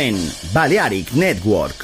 En Balearic Network.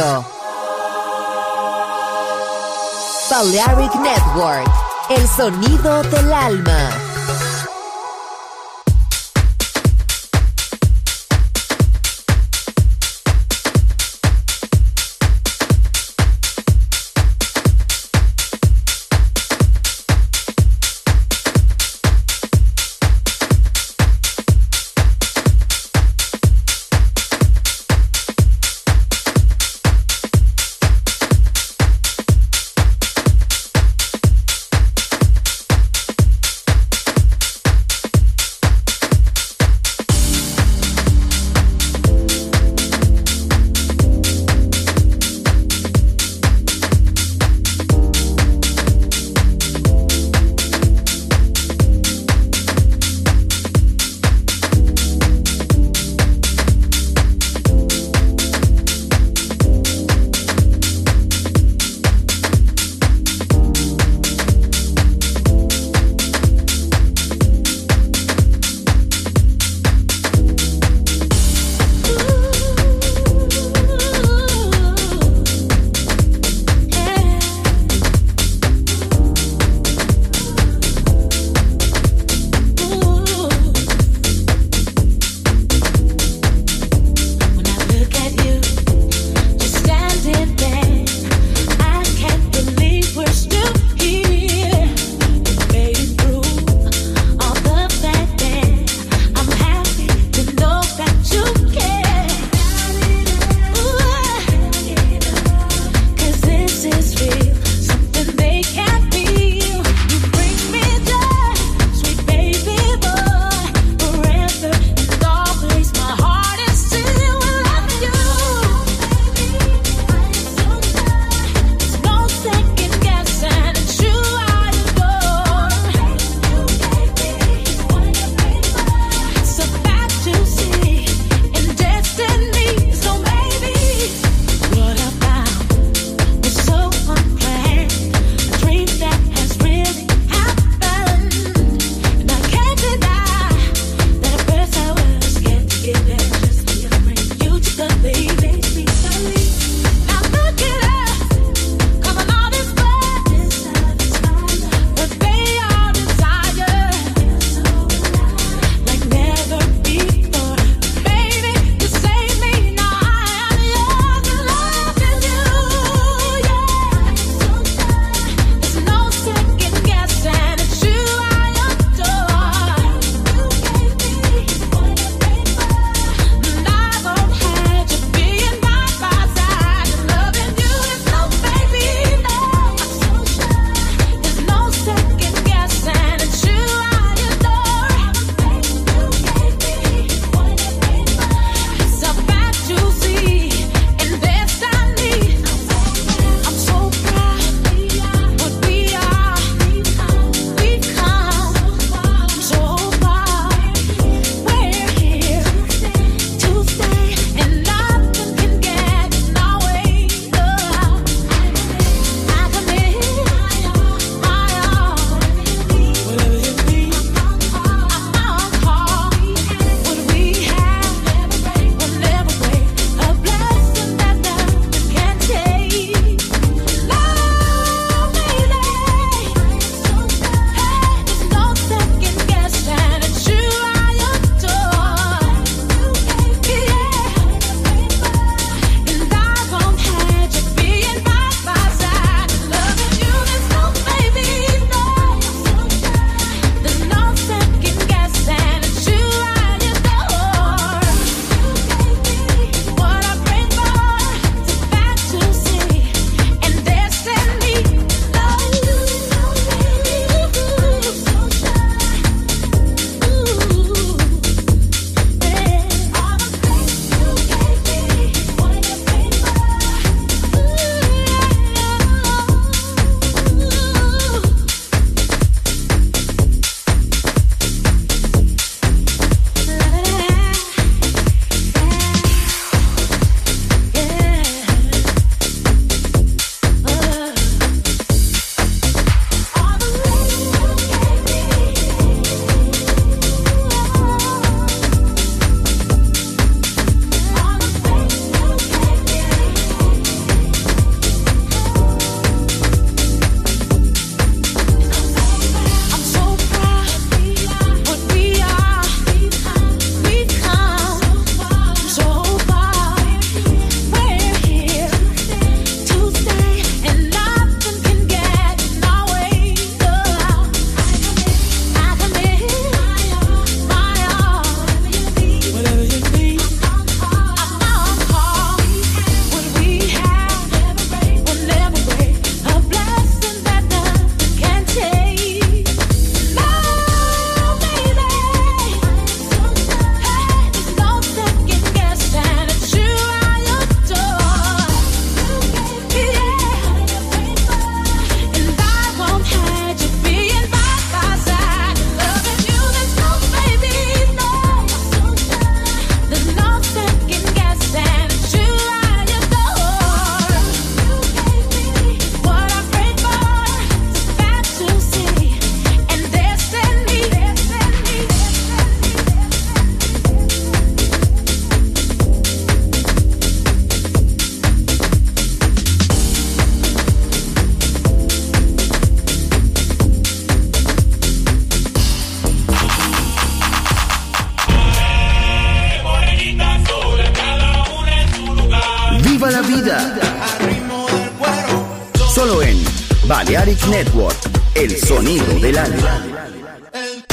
Paraíso. Balearic Network, el sonido del alma.